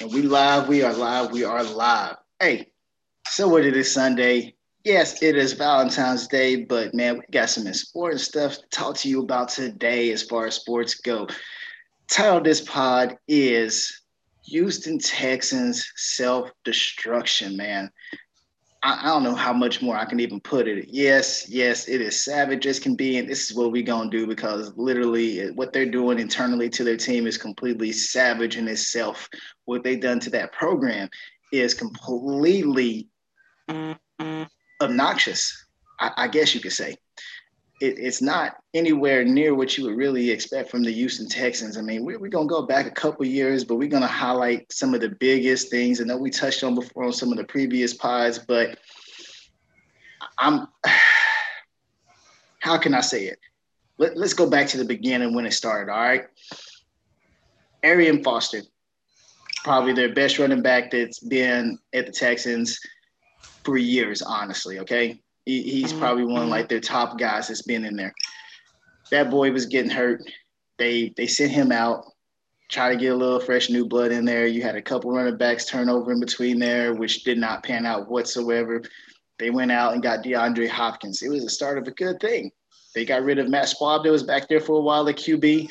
And we live, we are live, we are live. Hey, so what it is Sunday. Yes, it is Valentine's Day, but man, we got some important stuff to talk to you about today as far as sports go. Title this pod is Houston Texans self-destruction, man. I, I, don't know how much more I can even put it. Yes, yes, it is savage as can be, and this is what we're gonna do because literally eh, what they're doing internally to their team is completely savage in itself. What they've done to that program is completely mm-hmm. obnoxious. I, I guess you could say. It, it's not anywhere near what you would really expect from the Houston Texans. I mean, we're, we're going to go back a couple years, but we're going to highlight some of the biggest things. I know we touched on before on some of the previous pods, but I'm, how can I say it? Let, let's go back to the beginning when it started, all right? Arian Foster, probably their best running back that's been at the Texans for years, honestly, okay? He, he's mm-hmm. probably one of like their top guys that's been in there. That boy was getting hurt. They they sent him out, try to get a little fresh new blood in there. You had a couple running backs turnover in between there, which did not pan out whatsoever. They went out and got DeAndre Hopkins. It was the start of a good thing. They got rid of Matt Schaub that was back there for a while at QB.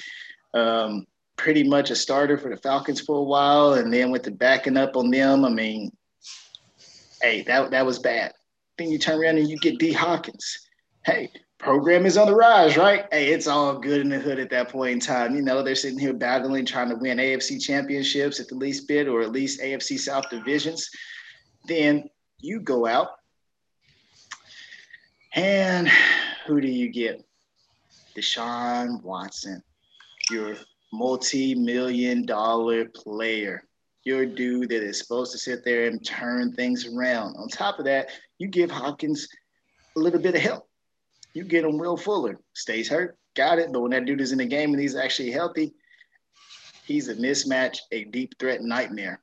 Um, pretty much a starter for the Falcons for a while, and then with the backing up on them, I mean, hey, that that was bad. Then you turn around and you get D Hawkins. Hey, program is on the rise, right? Hey, it's all good in the hood at that point in time. You know, they're sitting here battling, trying to win AFC championships at the least bit, or at least AFC South divisions. Then you go out, and who do you get? Deshaun Watson, your multi-million dollar player you're a dude that is supposed to sit there and turn things around. On top of that, you give Hopkins a little bit of help. You get him Will Fuller, stays hurt, got it. But when that dude is in the game and he's actually healthy, he's a mismatch, a deep threat nightmare.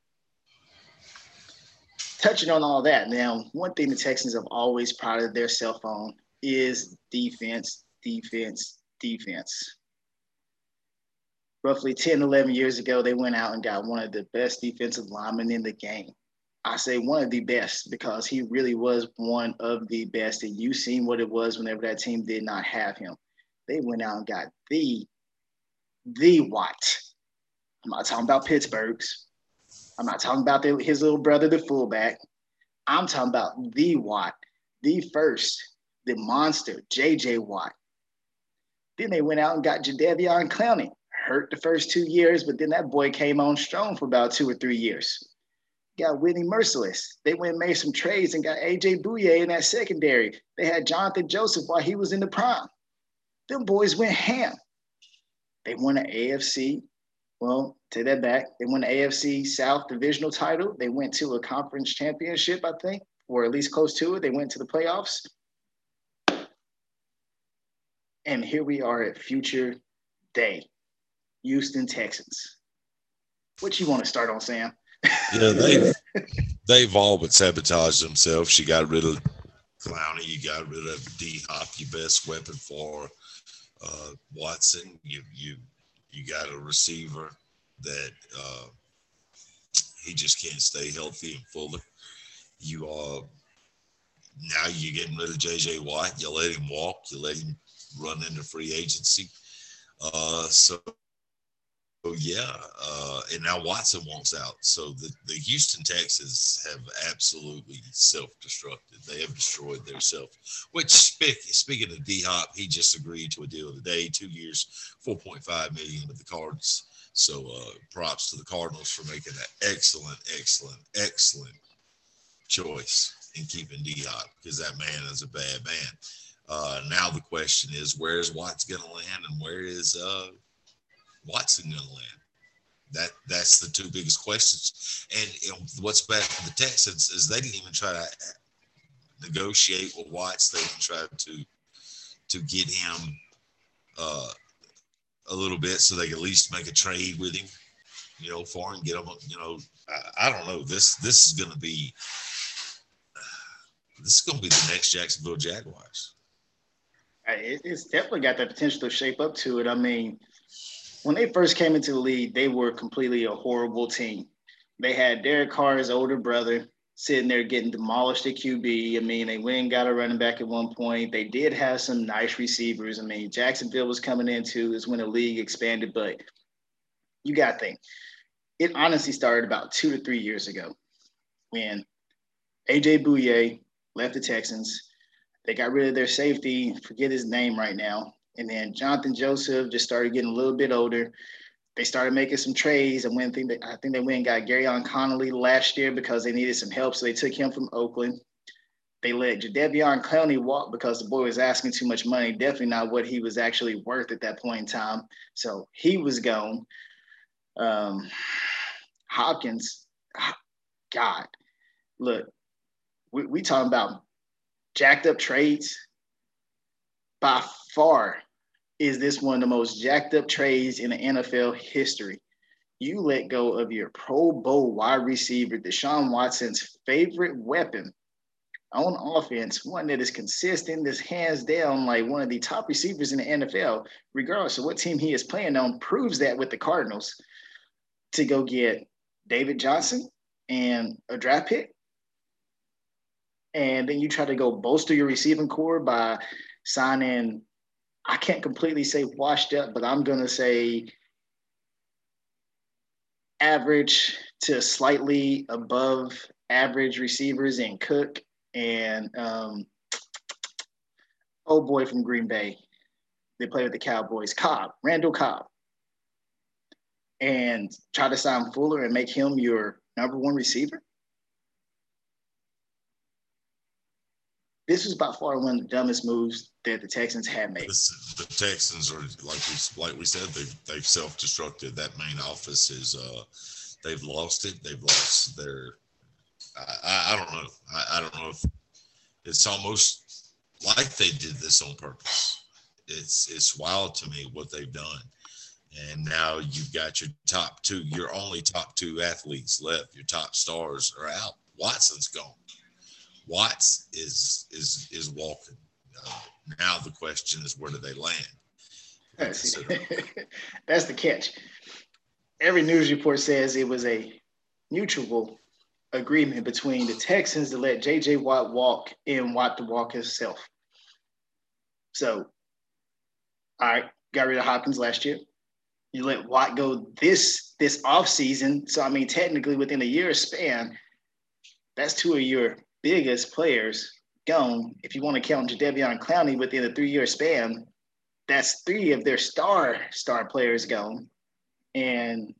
Touching on all that, now, one thing the Texans have always prided their cell phone is defense, defense, defense roughly 10, 11 years ago, they went out and got one of the best defensive linemen in the game. I say one of the best because he really was one of the best. And you seen what it was whenever that team did not have him. They went out and got the, the Watt. I'm not talking about Pittsburgh's. I'm not talking about the, his little brother, the fullback. I'm talking about the Watt, the first, the monster, JJ Watt. Then they went out and got Jadeveon Clowney hurt the first two years, but then that boy came on strong for about two or three years. Got Whitney Mercilus. They went and made some trades and got AJ Bouye in that secondary. They had Jonathan Joseph while he was in the prime. Them boys went ham. They won an AFC. Well, take that back. They won the AFC South divisional title. They went to a conference championship, I think, or at least close to it. They went to the playoffs. And here we are at future day. Houston Texans. What you want to start on, Sam? Yeah, they've they've all but sabotaged themselves. You got rid of Clowney, you got rid of D Hop, your best weapon for uh, Watson. You you you got a receiver that uh, he just can't stay healthy and fuller. You are now you're getting rid of JJ Watt. You let him walk. You let him run into free agency. Uh, so yeah, uh, and now Watson wants out. So the, the Houston Texans have absolutely self-destructed. They have destroyed themselves. Which speak, speaking of D Hop, he just agreed to a deal today, two years, four point five million with the Cards. So uh, props to the Cardinals for making an excellent, excellent, excellent choice in keeping D Hop because that man is a bad man. Uh, now the question is, where is Watts going to land, and where is uh, Watson going to land? That that's the two biggest questions. And what's bad for the Texans is they didn't even try to negotiate with Watts. They didn't try to to get him uh, a little bit so they could at least make a trade with him, you know, for him, get him. You know, I, I don't know. This this is going to be this is going to be the next Jacksonville Jaguars. It's definitely got the potential to shape up to it. I mean, when they first came into the league, they were completely a horrible team. they had Derek Carr's older brother sitting there getting demolished at QB. I mean, they went and got a running back at one point. They did have some nice receivers. I mean, Jacksonville was coming into is when the league expanded, but you got to think. It honestly started about two to three years ago when AJ Bouye left the Texans. They got rid of their safety, forget his name right now. And then Jonathan Joseph just started getting a little bit older they started making some trades and I think they went and got Gareon Conley last year because they needed some help. So they took him from Oakland. They let Jadeveon Clowney walk because the boy was asking too much money. Definitely not what he was actually worth at that point in time. So he was gone. Um, Hopkins, God, look, we, we talking about jacked up trades. By far, is this one of the most jacked up trades in the NFL history. You let go of your Pro Bowl wide receiver, Deshaun Watson's favorite weapon on offense, one that is consistent, that's hands down like one of the top receivers in the NFL, regardless of what team he is playing on, proves that with the Cardinals to go get David Johnson and a draft pick. And then you try to go bolster your receiving corps by signing I can't completely say washed up, but I'm going to say average to slightly above average receivers in Cook and um, old boy from Green Bay. They play with the Cowboys, Cobb, Randall Cobb. And try to sign Fuller and make him your number one receiver. This was by far one of the dumbest moves that the Texans have made. This, the Texans are like we like we said they've they've self destructed. That main office is uh they've lost it. They've lost their. I, I, don't know. I, I don't know if it's almost like they did this on purpose. It's it's wild to me what they've done. And now you've got your top two, your only top two athletes left. Your top stars are out. Watson's gone. Watts is is is walking. Uh, now the question is where do they land? That's the catch. Every news report says it was a mutual agreement between the Texans to let J.J. Watt walk and Watt to walk himself. So, all right, got rid of Hopkins last year. You let Watt go this this off season. So I mean, technically within a year span, that's two of your biggest players gone. If you want to count Jadeveon Clowney within a three-year span, that's three of their star star players gone. And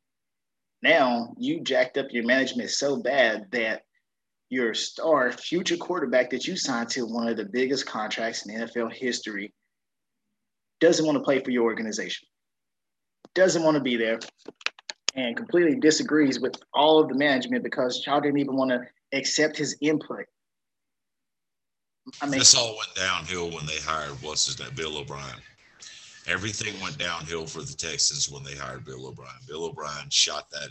now you jacked up your management so bad that your star future quarterback that you signed to one of the biggest contracts in NFL history doesn't want to play for your organization, doesn't want to be there, and completely disagrees with all of the management because y'all didn't even want to accept his input. I mean, this all went downhill when they hired what's his name, Bill O'Brien. Everything went downhill for the Texans when they hired Bill O'Brien. Bill O'Brien shot that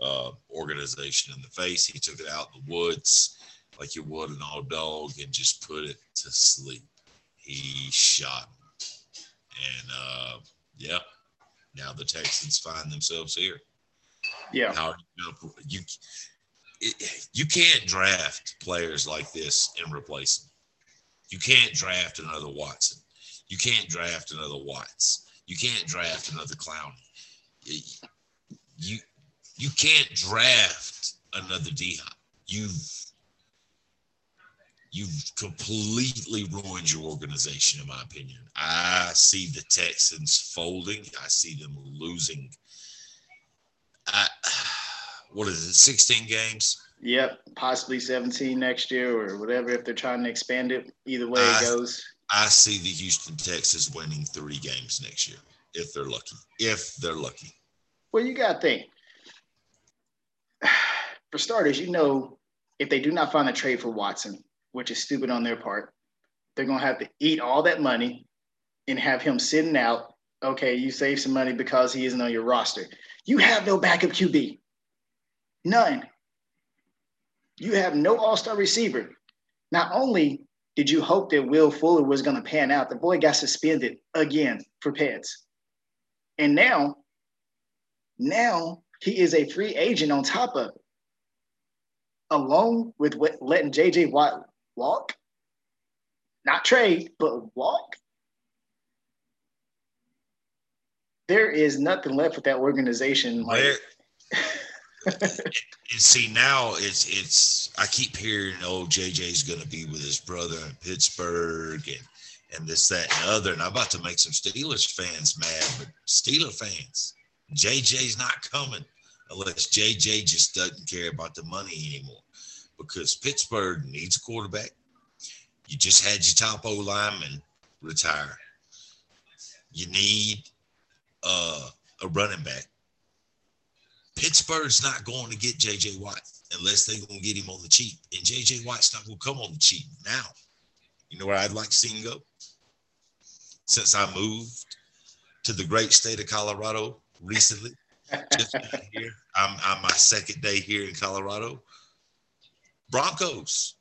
uh, organization in the face. He took it out in the woods like you would an old dog and just put it to sleep. He shot him. And uh, yeah, now the Texans find themselves here. Yeah. How you, you it, you can't draft players like this and replace them. You can't draft another Watson. You can't draft another Watts. You can't draft another Clowney. You you can't draft another D Hop. You've you've completely ruined your organization, in my opinion. I see the Texans folding. I see them losing. I, what is it, 16 games? Yep, possibly 17 next year or whatever if they're trying to expand it. Either way I, it goes. I see the Houston Texans winning three games next year if they're lucky. If they're lucky. Well, you got to think. For starters, you know, if they do not find a trade for Watson, which is stupid on their part, they're going to have to eat all that money and have him sitting out. Okay, you save some money because he isn't on your roster. You have no backup QB. None. You have no all star receiver. Not only did you hope that Will Fuller was going to pan out, the boy got suspended again for pets. And now, now he is a free agent on top of it. along with letting JJ Watt walk, not trade, but walk, there is nothing left with that organization. Like, and see now it's it's I keep hearing oh JJ's gonna be with his brother in Pittsburgh and and this that and other and I'm about to make some Steelers fans mad but Steeler fans JJ's not coming unless JJ just doesn't care about the money anymore because Pittsburgh needs a quarterback. You just had your top O lineman retire. You need uh, a running back. Pittsburgh's not going to get JJ Watt unless they're going to get him on the cheap. And JJ Watt's not going to come on the cheap now. You know where I'd like to see him go? Since I moved to the great state of Colorado recently, just here, I'm, I'm my second day here in Colorado. Broncos,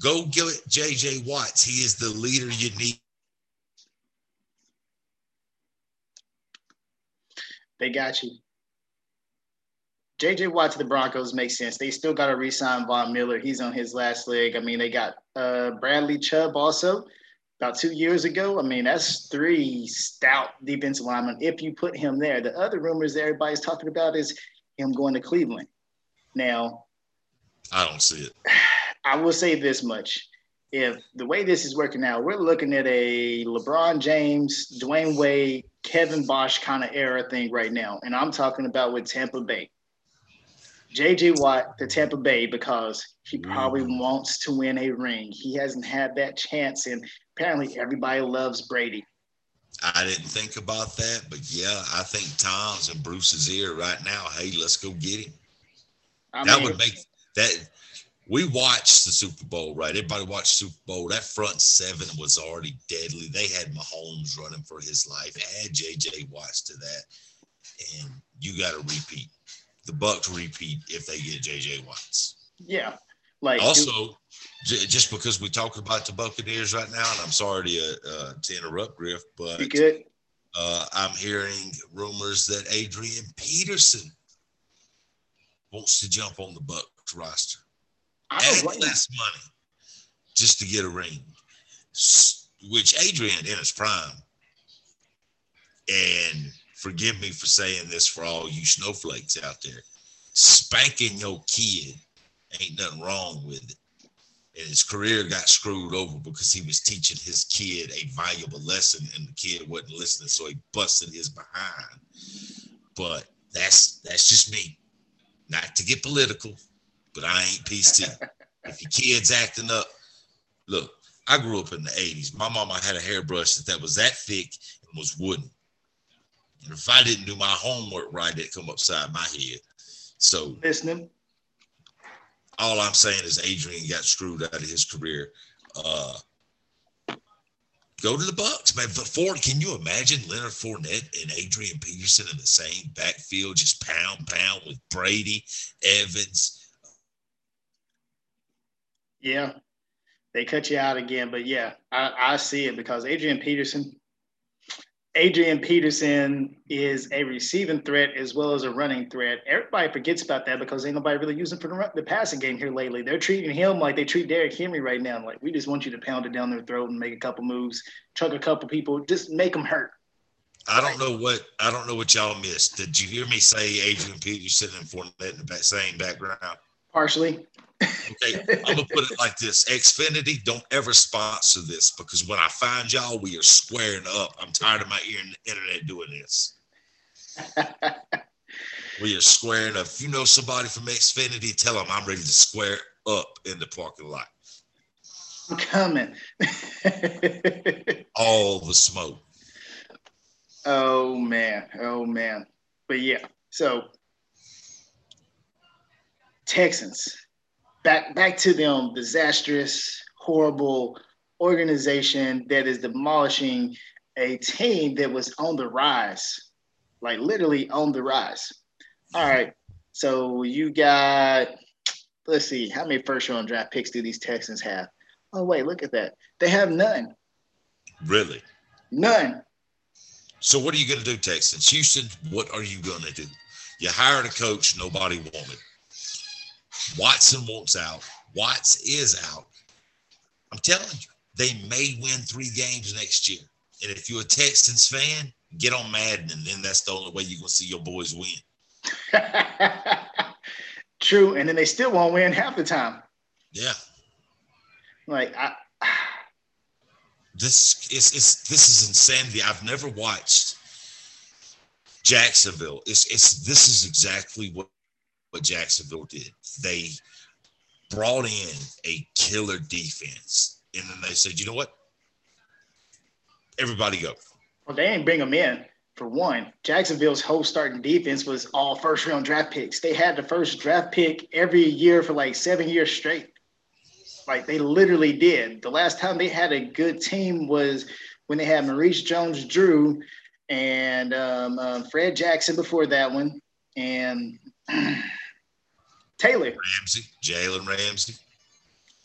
go get JJ Watts. He is the leader you need They got you. JJ Watt to the Broncos makes sense. They still got to re-sign Von Miller. He's on his last leg. I mean, they got uh, Bradley Chubb also about two years ago. I mean, that's three stout defensive linemen. If you put him there, the other rumors that everybody's talking about is him going to Cleveland. Now, I don't see it. I will say this much: if the way this is working out, we're looking at a LeBron James, Dwyane Wade, Kevin Bosh kind of era thing right now. And I'm talking about with Tampa Bay. JJ Watt to Tampa Bay because he probably mm. wants to win a ring. He hasn't had that chance, and apparently everybody loves Brady. I didn't think about that, but yeah, I think Tom's in Bruce's ear right now. Hey, let's go get him. I that mean, would make that we watched the Super Bowl, right? Everybody watched Super Bowl. That front seven was already deadly. They had Mahomes running for his life. Add JJ Watts to that, and you got to repeat. The Bucks repeat if they get JJ Watts. Yeah, like also, j- just because we talk about the Buccaneers right now, and I'm sorry to uh, to interrupt, Griff, but. Uh, I'm hearing rumors that Adrian Peterson wants to jump on the Bucks roster and less money just to get a ring, which Adrian in his prime. And forgive me for saying this for all you snowflakes out there, spanking your kid ain't nothing wrong with it. And his career got screwed over because he was teaching his kid a valuable lesson and the kid wasn't listening, so he busted his behind. But that's that's just me. Not to get political, but I ain't PC. if your kid's acting up, look, I grew up in the 80s. My mama had a hairbrush that, that was that thick and was wooden. And if I didn't do my homework right, it'd come upside my head. So listening. All I'm saying is Adrian got screwed out of his career. Uh, go to the Bucks, man. But Ford, can you imagine Leonard Fournette and Adrian Peterson in the same backfield, just pound pound with Brady, Evans, yeah, they cut you out again. But yeah, I, I see it because Adrian Peterson, Adrian Peterson is a receiving threat as well as a running threat. Everybody forgets about that because ain't nobody really using for the, the passing game here lately. They're treating him like they treat Derrick Henry right now. Like we just want you to pound it down their throat and make a couple moves, chuck a couple people, just make them hurt. I don't know what I don't know what y'all missed. Did you hear me say Adrian Peterson and Fournette in the same background? Partially. Okay, I'm gonna put it like this: Xfinity, don't ever sponsor this because when I find y'all, we are squaring up. I'm tired of my ear in the internet doing this. we are squaring up. If you know somebody from Xfinity, tell them I'm ready to square up in the parking lot. I'm coming. All the smoke. Oh man, oh man. But yeah, so Texans back back to them disastrous, horrible organization that is demolishing a team that was on the rise, like literally on the rise. All right, so you got let's see how many first round draft picks do these Texans have? Oh wait, look at that. They have none. Really? None. So what are you going to do, Texans? Houston, what are you going to do? You hired a coach nobody wanted. Watson wants out. Watts is out. I'm telling you, they may win three games next year. And if you're a Texans fan, get on Madden, and then that's the only way you're gonna see your boys win. True, and then they still won't win half the time. Yeah. Like I this is it's this is insanity. I've never watched Jacksonville. It's it's this is exactly what what Jacksonville did. They brought in a killer defense, and then they said, you know what? Everybody go. Well, they ain't bring them in for one. Jacksonville's whole starting defense was all first round draft picks. They had the first draft pick every year for like seven years straight. Like they literally did. The last time they had a good team was when they had Maurice Jones-Drew and um, uh, Fred Jackson before that one, and Taylor Ramsey, Jalen Ramsey.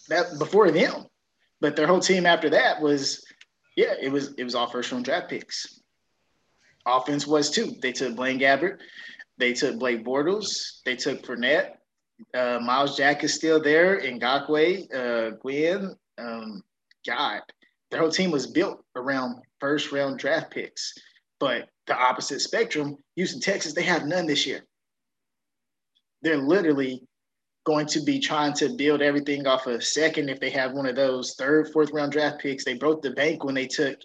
That before them, but their whole team after that was, yeah, it was it was all first round draft picks. Offense was too. They took Blaine Gabbert, they took Blake Bortles, they took Fournette, uh, Myles Jack is still there, Ngakoue, uh, Gwen. Um, God, their whole team was built around first round draft picks. But the opposite spectrum, Houston, Texas, they have none this year. They're literally going to be trying to build everything off a of second if they have one of those third, fourth round draft picks. They broke the bank when they took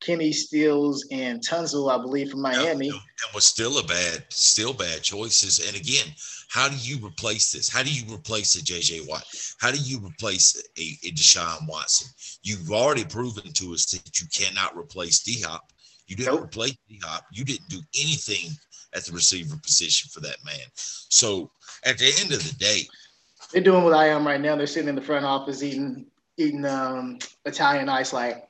Kenny Stills and Tunsil, I believe, from Miami. And was still a bad, still bad choices. And again, how do you replace this? How do you replace a JJ Watt? How do you replace a, a Deshaun Watson? You've already proven to us that you cannot replace D Hop. You didn't nope. replace D Hop. You didn't do anything at the receiver position for that man. So at the end of the day, they're doing what I am right now. They're sitting in the front office eating eating um, Italian ice like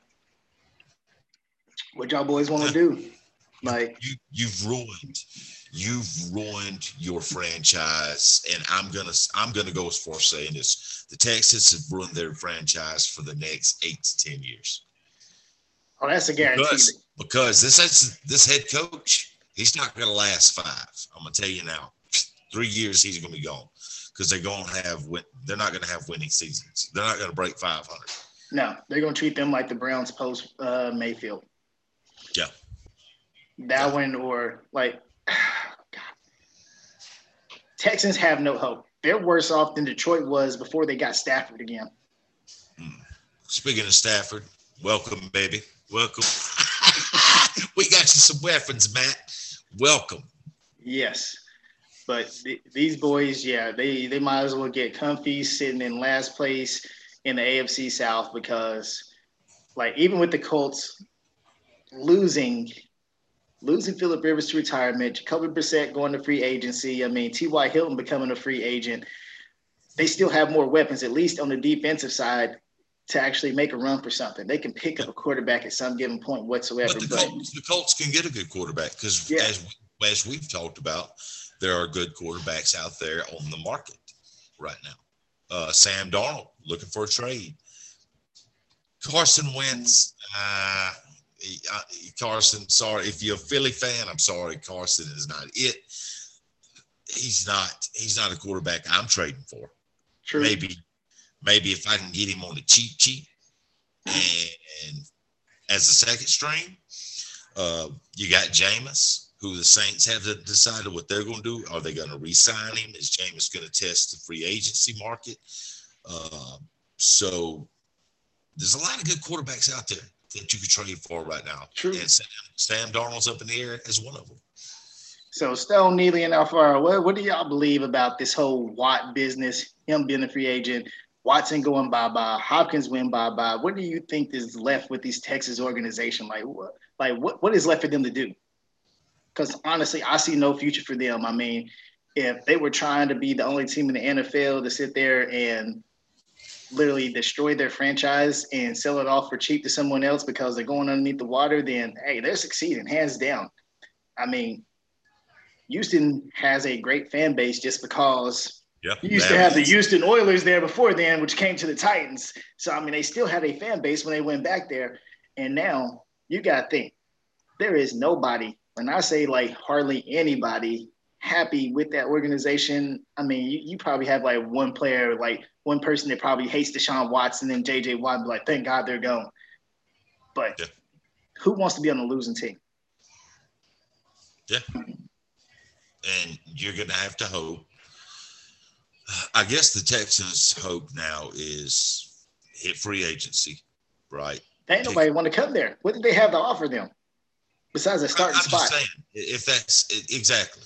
what y'all boys want to do. Like you, you've ruined, you've ruined your franchise, and I'm gonna, I'm gonna go as far as saying this: the Texans have ruined their franchise for the next eight to ten years. Oh, that's a guarantee. Because, because this this head coach, he's not gonna last five. I'm gonna tell you now. Three years, he's gonna be gone because they're gonna have they're not gonna have winning seasons. They're not gonna break 500. No, they're gonna treat them like the Browns post uh, Mayfield. Yeah. That one or like God. Texans have no hope. They're worse off than Detroit was before they got Stafford again. Hmm. Speaking of Stafford, welcome, baby. Welcome. we got you some weapons, Matt. Welcome. Yes. But th- these boys, yeah, they, they might as well get comfy sitting in last place in the AFC South because, like, even with the Colts, losing losing Philip Rivers to retirement, Jacoby Brissett going to free agency. I mean, T.Y. Hilton becoming a free agent. They still have more weapons, at least on the defensive side, to actually make a run for something. They can pick up a quarterback at some given point whatsoever. But the, but, Colts, the Colts can get a good quarterback because, yeah. as, as we've talked about, there are good quarterbacks out there on the market right now. Uh, Sam Darnold looking for a trade. Carson Wentz, uh, Carson, sorry if you're a Philly fan, I'm sorry, Carson is not it. He's not. He's not a quarterback I'm trading for. True. Maybe, maybe if I can get him on the cheap cheap, and as a second string, uh, you got Jameis, who the Saints have decided what they're going to do. Are they going to re-sign him? Is Jameis going to test the free agency market? Uh, so there's a lot of good quarterbacks out there that you could trade for right now. True. And Sam, Sam Darnold's up in the air as one of them. So Stone, Neely, and Alfaro, what, what do y'all believe about this whole Watt business? Him being a free agent, Watson going bye bye, Hopkins went bye bye. What do you think is left with these Texas organization? Like what? Like what? What is left for them to do? Because honestly, I see no future for them. I mean, if they were trying to be the only team in the NFL to sit there and literally destroy their franchise and sell it off for cheap to someone else because they're going underneath the water, then hey, they're succeeding hands down. I mean, Houston has a great fan base just because yep, you used to have the Houston Oilers there before then, which came to the Titans. So I mean, they still had a fan base when they went back there, and now you got to think there is nobody. When I say like hardly anybody happy with that organization. I mean, you, you probably have like one player, like one person that probably hates Deshaun Watson and JJ Watt, like, thank God they're gone. But yeah. who wants to be on a losing team? Yeah. And you're going to have to hope. I guess the Texans' hope now is hit free agency, right? They Ain't nobody want to come there. What did they have to offer them besides a starting I'm spot? Saying, if that's exactly,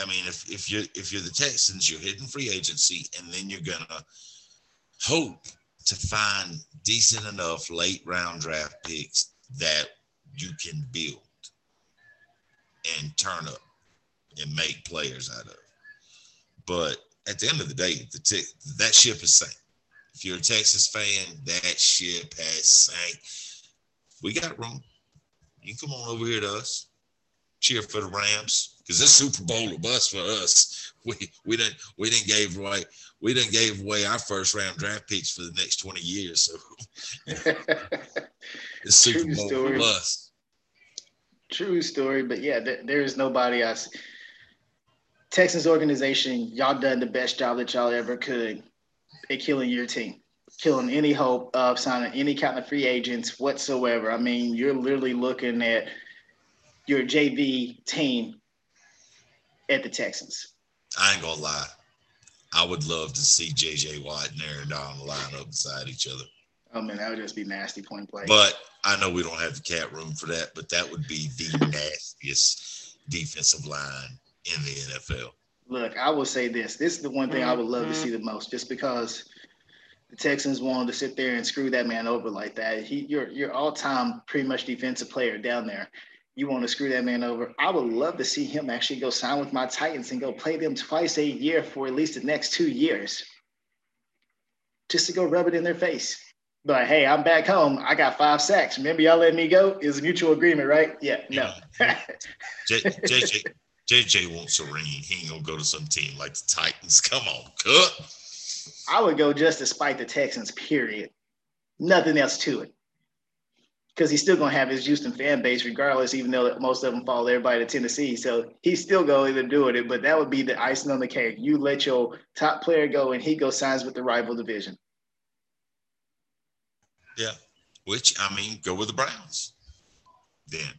I mean, if if you're if you're the Texans, you're hitting free agency, and then you're gonna hope to find decent enough late round draft picks that you can build and turn up and make players out of. But at the end of the day, the te- that ship is sank. If you're a Texas fan, that ship has sank. We got room. You come on over here to us. Cheer for the Rams because this Super Bowl a bust for us. We we didn't we didn't gave away we didn't gave away our first round draft picks for the next twenty years. So it's Super True Bowl story. bust. True story, but yeah, there is nobody else. Texans organization, y'all done the best job that y'all ever could at killing your team, killing any hope of signing any kind of free agents whatsoever. I mean, you're literally looking at your JV team at the Texans. I ain't gonna lie. I would love to see JJ Watt and Aaron Donald line up beside each other. Oh man, that would just be nasty point play. But I know we don't have the cat room for that, but that would be the nastiest defensive line in the NFL. Look, I will say this. This is the one thing I would love to mm-hmm. see the most, just because the Texans wanted to sit there and screw that man over like that. He, your your all time pretty much defensive player down there. You want to screw that man over? I would love to see him actually go sign with my Titans and go play them twice a year for at least the next two years, just to go rub it in their face. But hey, I'm back home. I got five sacks. Remember, y'all let me go? It was a mutual agreement, right? Yeah. No. JJ, JJ wants a ring. He ain't gonna go to some team like the Titans. Come on, cut. I would go just to spite the Texans. Period. Nothing else to it. Because he's still gonna have his Houston fan base, regardless. Even though most of them follow everybody to Tennessee, so he's still going to do it. But that would be the icing on the cake. You let your top player go, and he goes signs with the rival division. Yeah, which I mean, go with the Browns. Then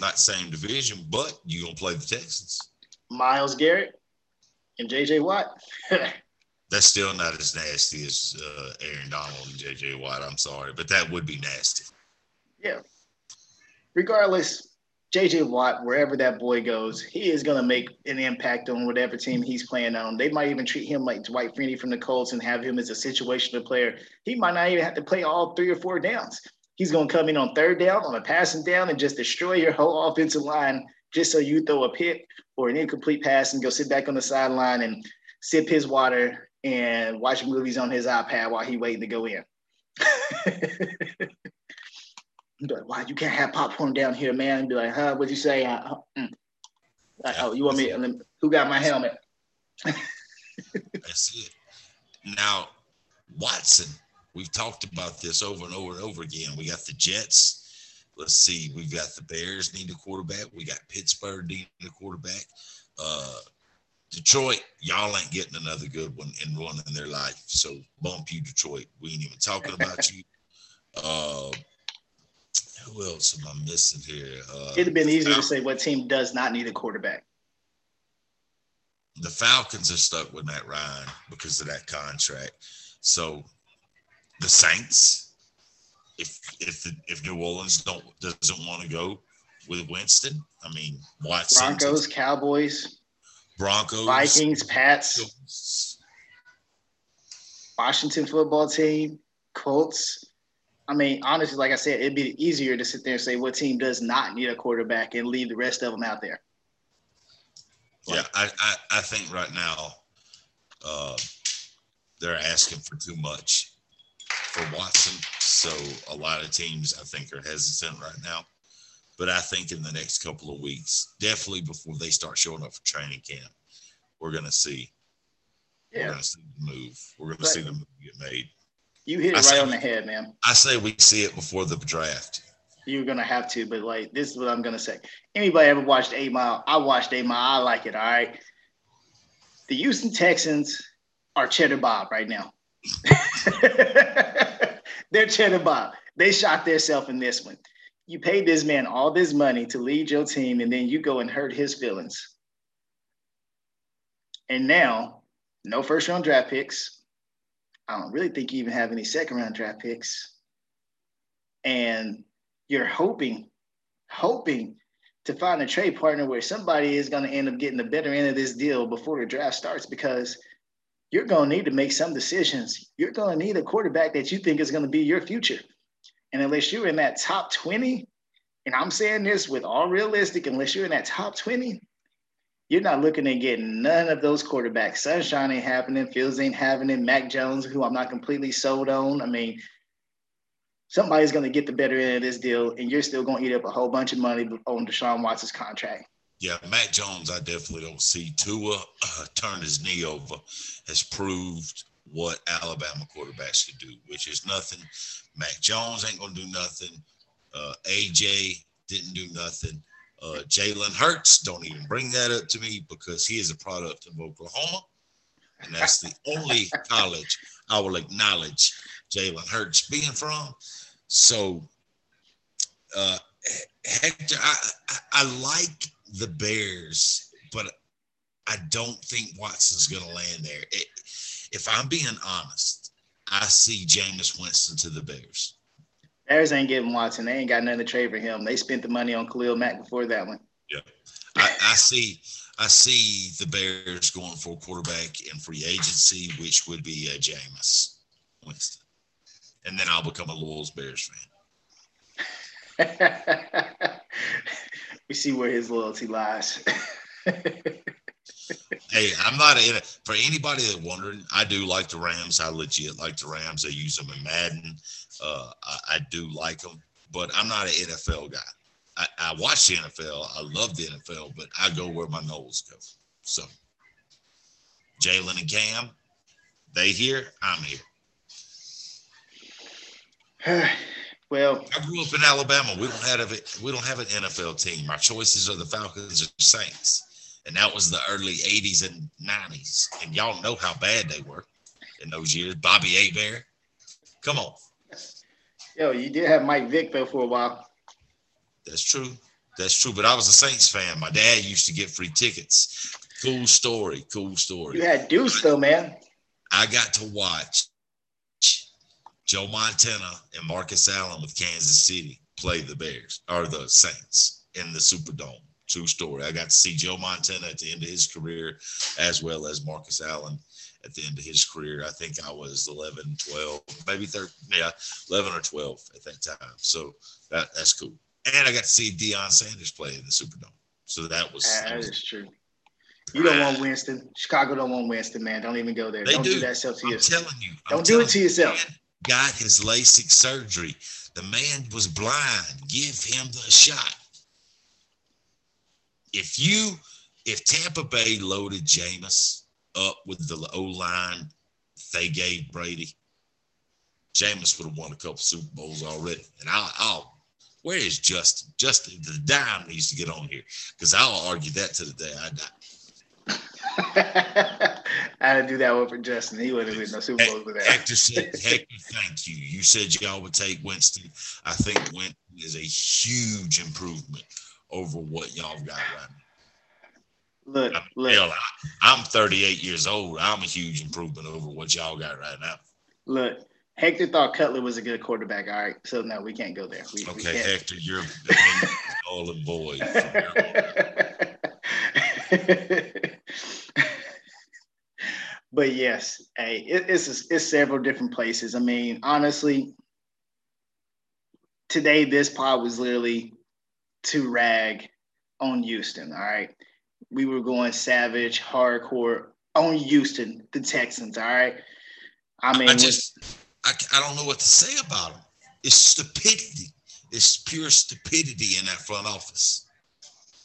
not same division, but you gonna play the Texans. Myles Garrett and JJ Watt. That's still not as nasty as uh, Aaron Donald and JJ Watt. I'm sorry, but that would be nasty. Yeah. Regardless, JJ Watt, wherever that boy goes, he is going to make an impact on whatever team he's playing on. They might even treat him like Dwight Freeney from the Colts and have him as a situational player. He might not even have to play all three or four downs. He's going to come in on third down, on a passing down, and just destroy your whole offensive line just so you throw a pick or an incomplete pass and go sit back on the sideline and sip his water and watch movies on his iPad while he waiting to go in. be like, "Why you can't have popcorn down here, man?" And be like, "Huh? What'd you say?" Uh, mm. like, oh, you want me? Who got my helmet? That's it. Now, Watson We've talked about this over and over and over again. We got the Jets. Let's see. We've got the Bears need a quarterback. We got Pittsburgh needing a quarterback. Uh, Detroit, y'all ain't getting another good one in one in their life. So bump you, Detroit. We ain't even talking about you. Uh, who else am I missing here? Uh, It'd have been easier to say what team does not need a quarterback. The Falcons are stuck with Matt Ryan because of that contract. So the Saints, if if if New Orleans don't doesn't want to go with Winston, I mean Watson, Broncos, Cowboys, Broncos, Vikings, Pats, Washington football team, Colts. I mean, honestly, like I said, it'd be easier to sit there and say what team does not need a quarterback and leave the rest of them out there. Like, yeah, I, I, I think right now uh, they're asking for too much for Watson. So a lot of teams I think are hesitant right now. But I think in the next couple of weeks, definitely before they start showing up for training camp, we're gonna see. Yeah. We're gonna see the move. We're gonna see the move get made. You hit it I right say, on the head, man. I say we see it before the draft. you're gonna have to, but like this is what I'm gonna say. Anybody ever watched Eight Mile? I watched Eight Mile. I like it. All right. The Houston Texans are Cheddar Bob right now. They're Cheddar Bob. They shot themselves in this one. You paid this man all this money to lead your team, and then you go and hurt his feelings. And now, no first round draft picks. I don't really think you even have any second round draft picks. And you're hoping, hoping to find a trade partner where somebody is going to end up getting the better end of this deal before the draft starts because you're going to need to make some decisions. You're going to need a quarterback that you think is going to be your future. And unless you're in that top 20, and I'm saying this with all realistic, unless you're in that top 20, you're not looking at getting none of those quarterbacks. Sunshine ain't happening. Fields ain't happening. Mac Jones, who I'm not completely sold on. I mean, somebody's going to get the better end of this deal, and you're still going to eat up a whole bunch of money on Deshaun Watson's contract. Yeah, Mac Jones, I definitely don't see. Tua uh, turned his knee over, has proved what Alabama quarterbacks can do, which is nothing. Mac Jones ain't going to do nothing. Uh, AJ didn't do nothing. Uh, Jalen Hurts, don't even bring that up to me because he is a product of Oklahoma. And that's the only college I will acknowledge Jalen Hurts being from. So, uh, Hector, I, I, I like the Bears, but I don't think Watson's going to land there. It, if I'm being honest, I see Jameis Winston to the Bears. Bears ain't getting Watson. They ain't got nothing to trade for him. They spent the money on Khalil Mack before that one. Yeah, I, I see. I see the Bears going for a quarterback in free agency, which would be a Jameis Winston, and then I'll become a Louisville Bears fan. we see where his loyalty lies. hey, I'm not in it. For anybody that wondering, I do like the Rams. I legit like the Rams. I use them in Madden. Uh, I, I, do like them, but I'm not an NFL guy. I, I, watch the NFL. I love the NFL, but I go where my nose go. So, Jalen and Cam, they here. I'm here. well, I grew up in Alabama. We don't have a we don't have an NFL team. Our choices are the Falcons or Saints, and that was the early '80s and '90s. And y'all know how bad they were in those years. Bobby Hebert, come on. Yo, you did have Mike Vick though for a while. That's true. That's true. But I was a Saints fan. My dad used to get free tickets. Cool story. Cool story. You had Deuce though, man. I got to watch Joe Montana and Marcus Allen with Kansas City play the Bears or the Saints in the Superdome. True story. I got to see Joe Montana at the end of his career as well as Marcus Allen at the end of his career. I think I was 11, 12, maybe 13, yeah, 11 or 12 at that time. So that, that's cool. And I got to see Deion Sanders play in the Superdome. So that was. that was, true. You don't want Winston. Chicago don't want Winston, man. Don't even go there. They don't do, do that stuff to I'm yourself. telling you. I'm don't do it to yourself. Got his LASIK surgery. The man was blind. Give him the shot. If you, if Tampa Bay loaded Jameis up with the O line they gave Brady, Jameis would have won a couple Super Bowls already. And I'll, I'll where is Justin? Justin, the dime needs to get on here because I'll argue that to the day I die. I had to do that one for Justin. He wouldn't win no Super Bowl with that. Hector said, Hector, thank you. You said y'all would take Winston. I think Winston is a huge improvement over what y'all got right now. Look, I look. Hell, I, I'm 38 years old. I'm a huge improvement over what y'all got right now. Look, Hector thought Cutler was a good quarterback. All right, so no, we can't go there. We, okay, we Hector, you're golden boy. but yes, hey, it, it's it's several different places. I mean, honestly, today this pod was literally to rag on Houston. All right, we were going savage, hardcore on Houston, the Texans. All right. I mean, I just, I, I don't know what to say about them. It's stupidity. It's pure stupidity in that front office.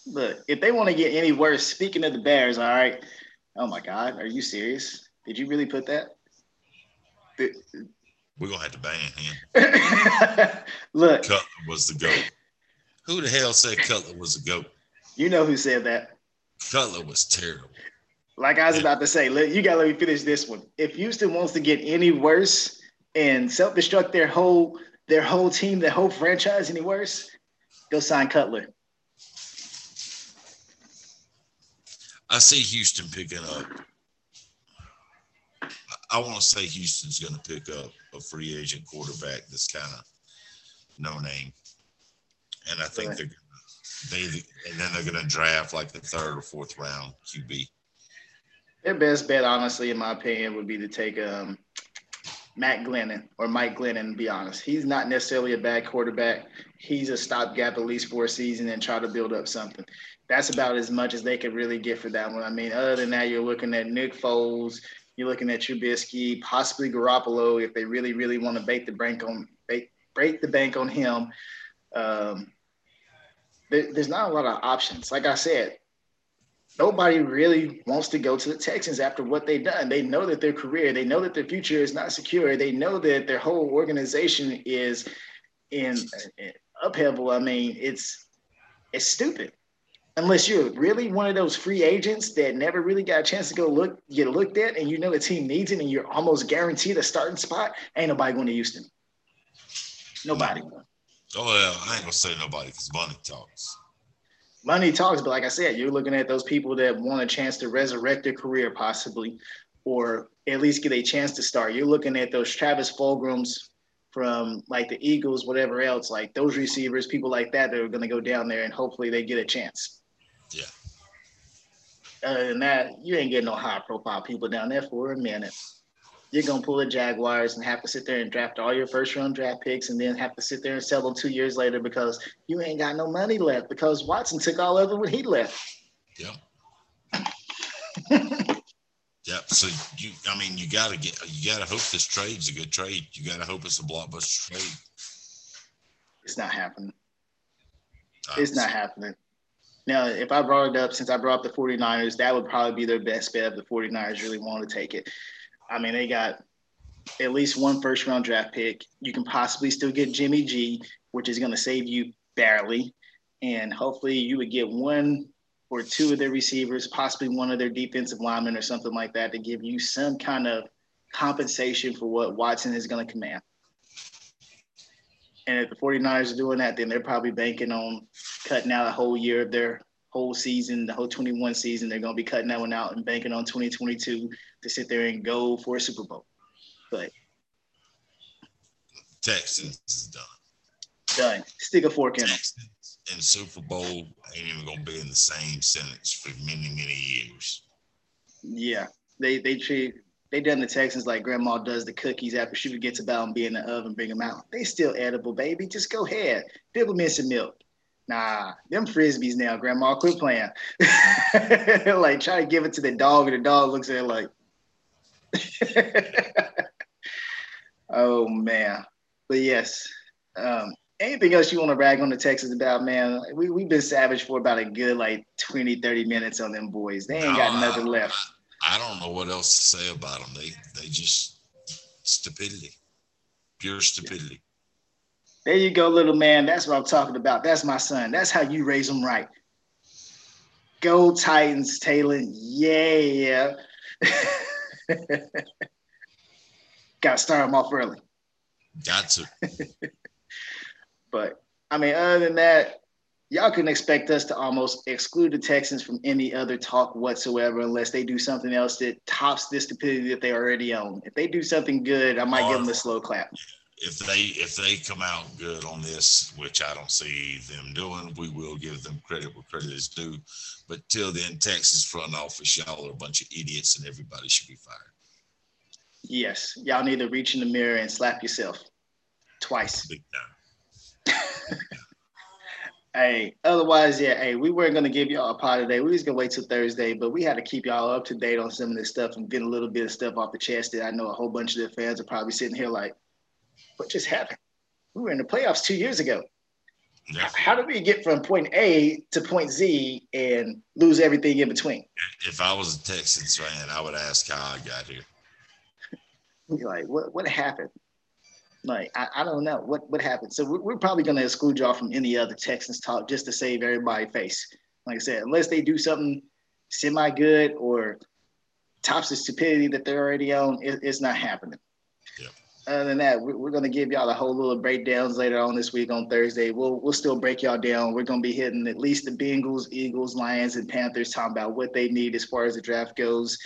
Look, if they want to get any worse, speaking of the Bears, all right. Oh my God, are you serious? Did you really put that? We're gonna have to ban him. Look, Cutler was the goat. Who the hell said Cutler was the goat? you know who said that. Cutler was terrible. Like I was about to say, let, you gotta let me finish this one. If Houston wants to get any worse and self-destruct their whole their whole team, their whole franchise any worse, go sign Cutler. I see Houston picking up. I- want to say Houston's going to pick up a free agent quarterback that's kind of no name, and I think Right. they're they and then they're going to draft like the third or fourth round QB. Their best bet, honestly, in my opinion, would be to take um, Matt Glennon or Mike Glennon. To be honest, he's not necessarily a bad quarterback. He's a stopgap at least for a season and try to build up something. That's about as much as they could really get for that one. I mean, other than that, you're looking at Nick Foles, you're looking at Trubisky, possibly Garoppolo if they really, really want to break the bank on break the bank on him. Um, there, there's not a lot of options. Like I said, nobody really wants to go to the Texans after what they've done. They know that their career, they know that their future is not secure. They know that their whole organization is in, in upheaval. I mean, it's it's stupid. Unless you're really one of those free agents that never really got a chance to go look get looked at, and you know the team needs it, and you're almost guaranteed a starting spot. Ain't nobody going to Houston. Nobody. Oh yeah, I ain't gonna say nobody because money talks. Money talks, but like I said, you're looking at those people that want a chance to resurrect their career, possibly, or at least get a chance to start. You're looking at those Travis Fulghams from like the Eagles, whatever else, like those receivers, people like that that are going to go down there and hopefully they get a chance. Yeah. Other than that, you ain't getting no high profile people down there for a minute. You're gonna pull the Jaguars and have to sit there and draft all your first round draft picks and then have to sit there and sell them two years later because you ain't got no money left because Watson took all of it when he left. Yep. Yep. So you, I mean, you gotta get, you gotta hope this trade's a good trade. You gotta hope it's a blockbuster trade. It's not happening. Uh, It's not happening. Now, if I brought it up, since I brought up the 49ers, that would probably be their best bet if the 49ers really want to take it. I mean, they got at least one first round draft pick. You can possibly still get Jimmy G, which is going to save you barely. And hopefully you would get one or two of their receivers, possibly one of their defensive linemen or something like that to give you some kind of compensation for what Watson is going to command. And if the 49ers are doing that, then they're probably banking on cutting out a whole year of their whole season, the whole 21 season. They're going to be cutting that one out and banking on 2022 to sit there and go for a Super Bowl. But Texans is done. done. Stick a fork in them. Texans and Super Bowl ain't even gonna be in the same sentence for many, many years. Yeah, they they treat they done the Texans like Grandma does the cookies after she forgets about them be in the oven, bring them out. They still edible, baby. Just go ahead, dip them in some milk. Nah, them frisbees now, Grandma, quit playing. like try to give it to the dog, and the dog looks at it like. oh man, but yes. Um, anything else you want to rag on the Texans about, man? We, we've been savage for about a good like 20, 30 minutes on them boys. They ain't got nothing I- left. I don't know what else to say about them. They they just stupidity, pure stupidity. There you go, little man. That's what I'm talking about. That's my son. That's how you raise them right. Go Titans, Taylor. Yeah. Got to start them off early. Got to. But I mean, other than that, y'all can expect us to almost exclude the Texans from any other talk whatsoever unless they do something else that tops the stupidity that they already own. If they do something good, I might give them a slow clap. If they if they come out good on this, which I don't see them doing, we will give them credit where credit is due. But till then, Texas front office, y'all are a bunch of idiots, and everybody should be fired. Yes, y'all need to reach in the mirror and slap yourself twice. Big time. Hey, otherwise, yeah, hey, we weren't gonna give y'all a pot today. We was gonna wait till Thursday, but we had to keep y'all up to date on some of this stuff and get a little bit of stuff off the chest that I know a whole bunch of their fans are probably sitting here like, what just happened? We were in the playoffs two years ago. Yeah. How did we get from point A to point Z and lose everything in between? If I was a Texans fan, I would ask how I got here. Like, what what happened? Like I, I don't know what what happened. So we're, we're probably going to exclude y'all from any other Texans talk just to save everybody face. Like I said, unless they do something semi good or tops the stupidity that they're already on, it, it's not happening. Other than that, we're, going to give y'all the whole little breakdowns later on this week on Thursday. We'll we'll still break y'all down. We're going to be hitting at least the Bengals, Eagles, Lions, and Panthers, talking about what they need as far as the draft goes.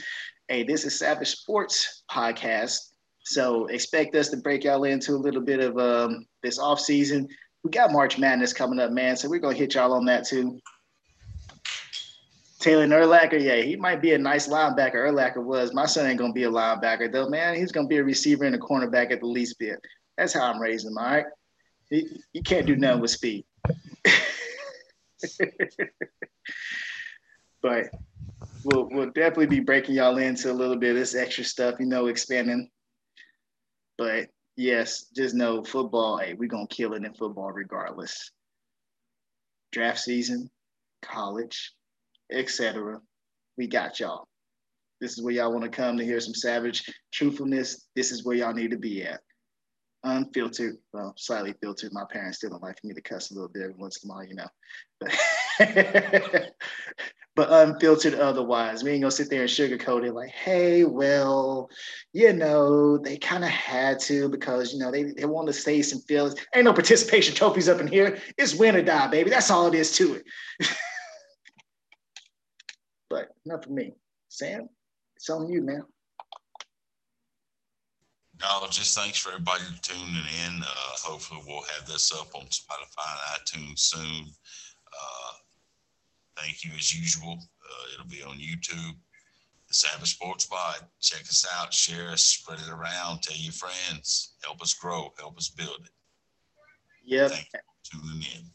Hey, this is Savage Sports podcast. So expect us to break y'all into a little bit of um, this off season. We got March Madness coming up, man. So we're gonna hit y'all on that too. Taylor Urlacher, yeah, he might be a nice linebacker. Urlacher was. My son ain't gonna be a linebacker though, man. He's gonna be a receiver and a cornerback at the least bit. That's how I'm raising him. All right, he, you can't do nothing with speed. but we'll we'll definitely be breaking y'all into a little bit of this extra stuff, you know, expanding but yes, just know football, hey, we're gonna kill it in football regardless. Draft season, college, etc. We got y'all. This is where y'all want to come to hear some savage truthfulness. This is where y'all need to be at. Unfiltered, well, slightly filtered. My parents still don't like me to cuss a little bit every once in a while, you know. But but unfiltered otherwise. We ain't gonna sit there and sugarcoat it like, hey, well, you know, they kind of had to because you know they, they want to say some feelings. Ain't no participation trophies up in here. It's win or die, baby. That's all it is to it. but not for me. Sam, it's on you, man. No, just thanks for everybody tuning in. Uh, hopefully, we'll have this up on Spotify and iTunes soon. Uh, Thank you as usual. Uh, it'll be on YouTube. The Savage Sports Pod. Check us out, share us, spread it around, tell your friends, help us grow, help us build it. Yep. Thank you tuning in.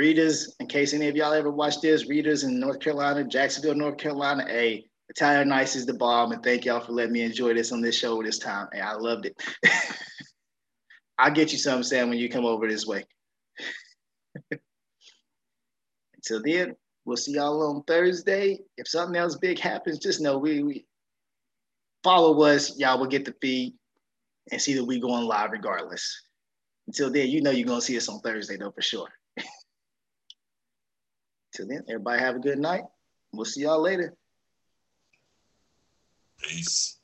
Rita's, in case any of y'all ever watched this, Rita's in North Carolina, Jacksonville, North Carolina, hey, Italian Ice is the bomb, and thank y'all for letting me enjoy this on this show this time. Hey, I loved it. I'll get you some, Sam, when you come over this way. Until then, We'll see y'all on Thursday. If something else big happens, just know we, we follow us. Y'all will get the feed and see that we going live regardless. Until then, you know you're gonna see us on Thursday though for sure. Till then, everybody have a good night. We'll see y'all later. Peace.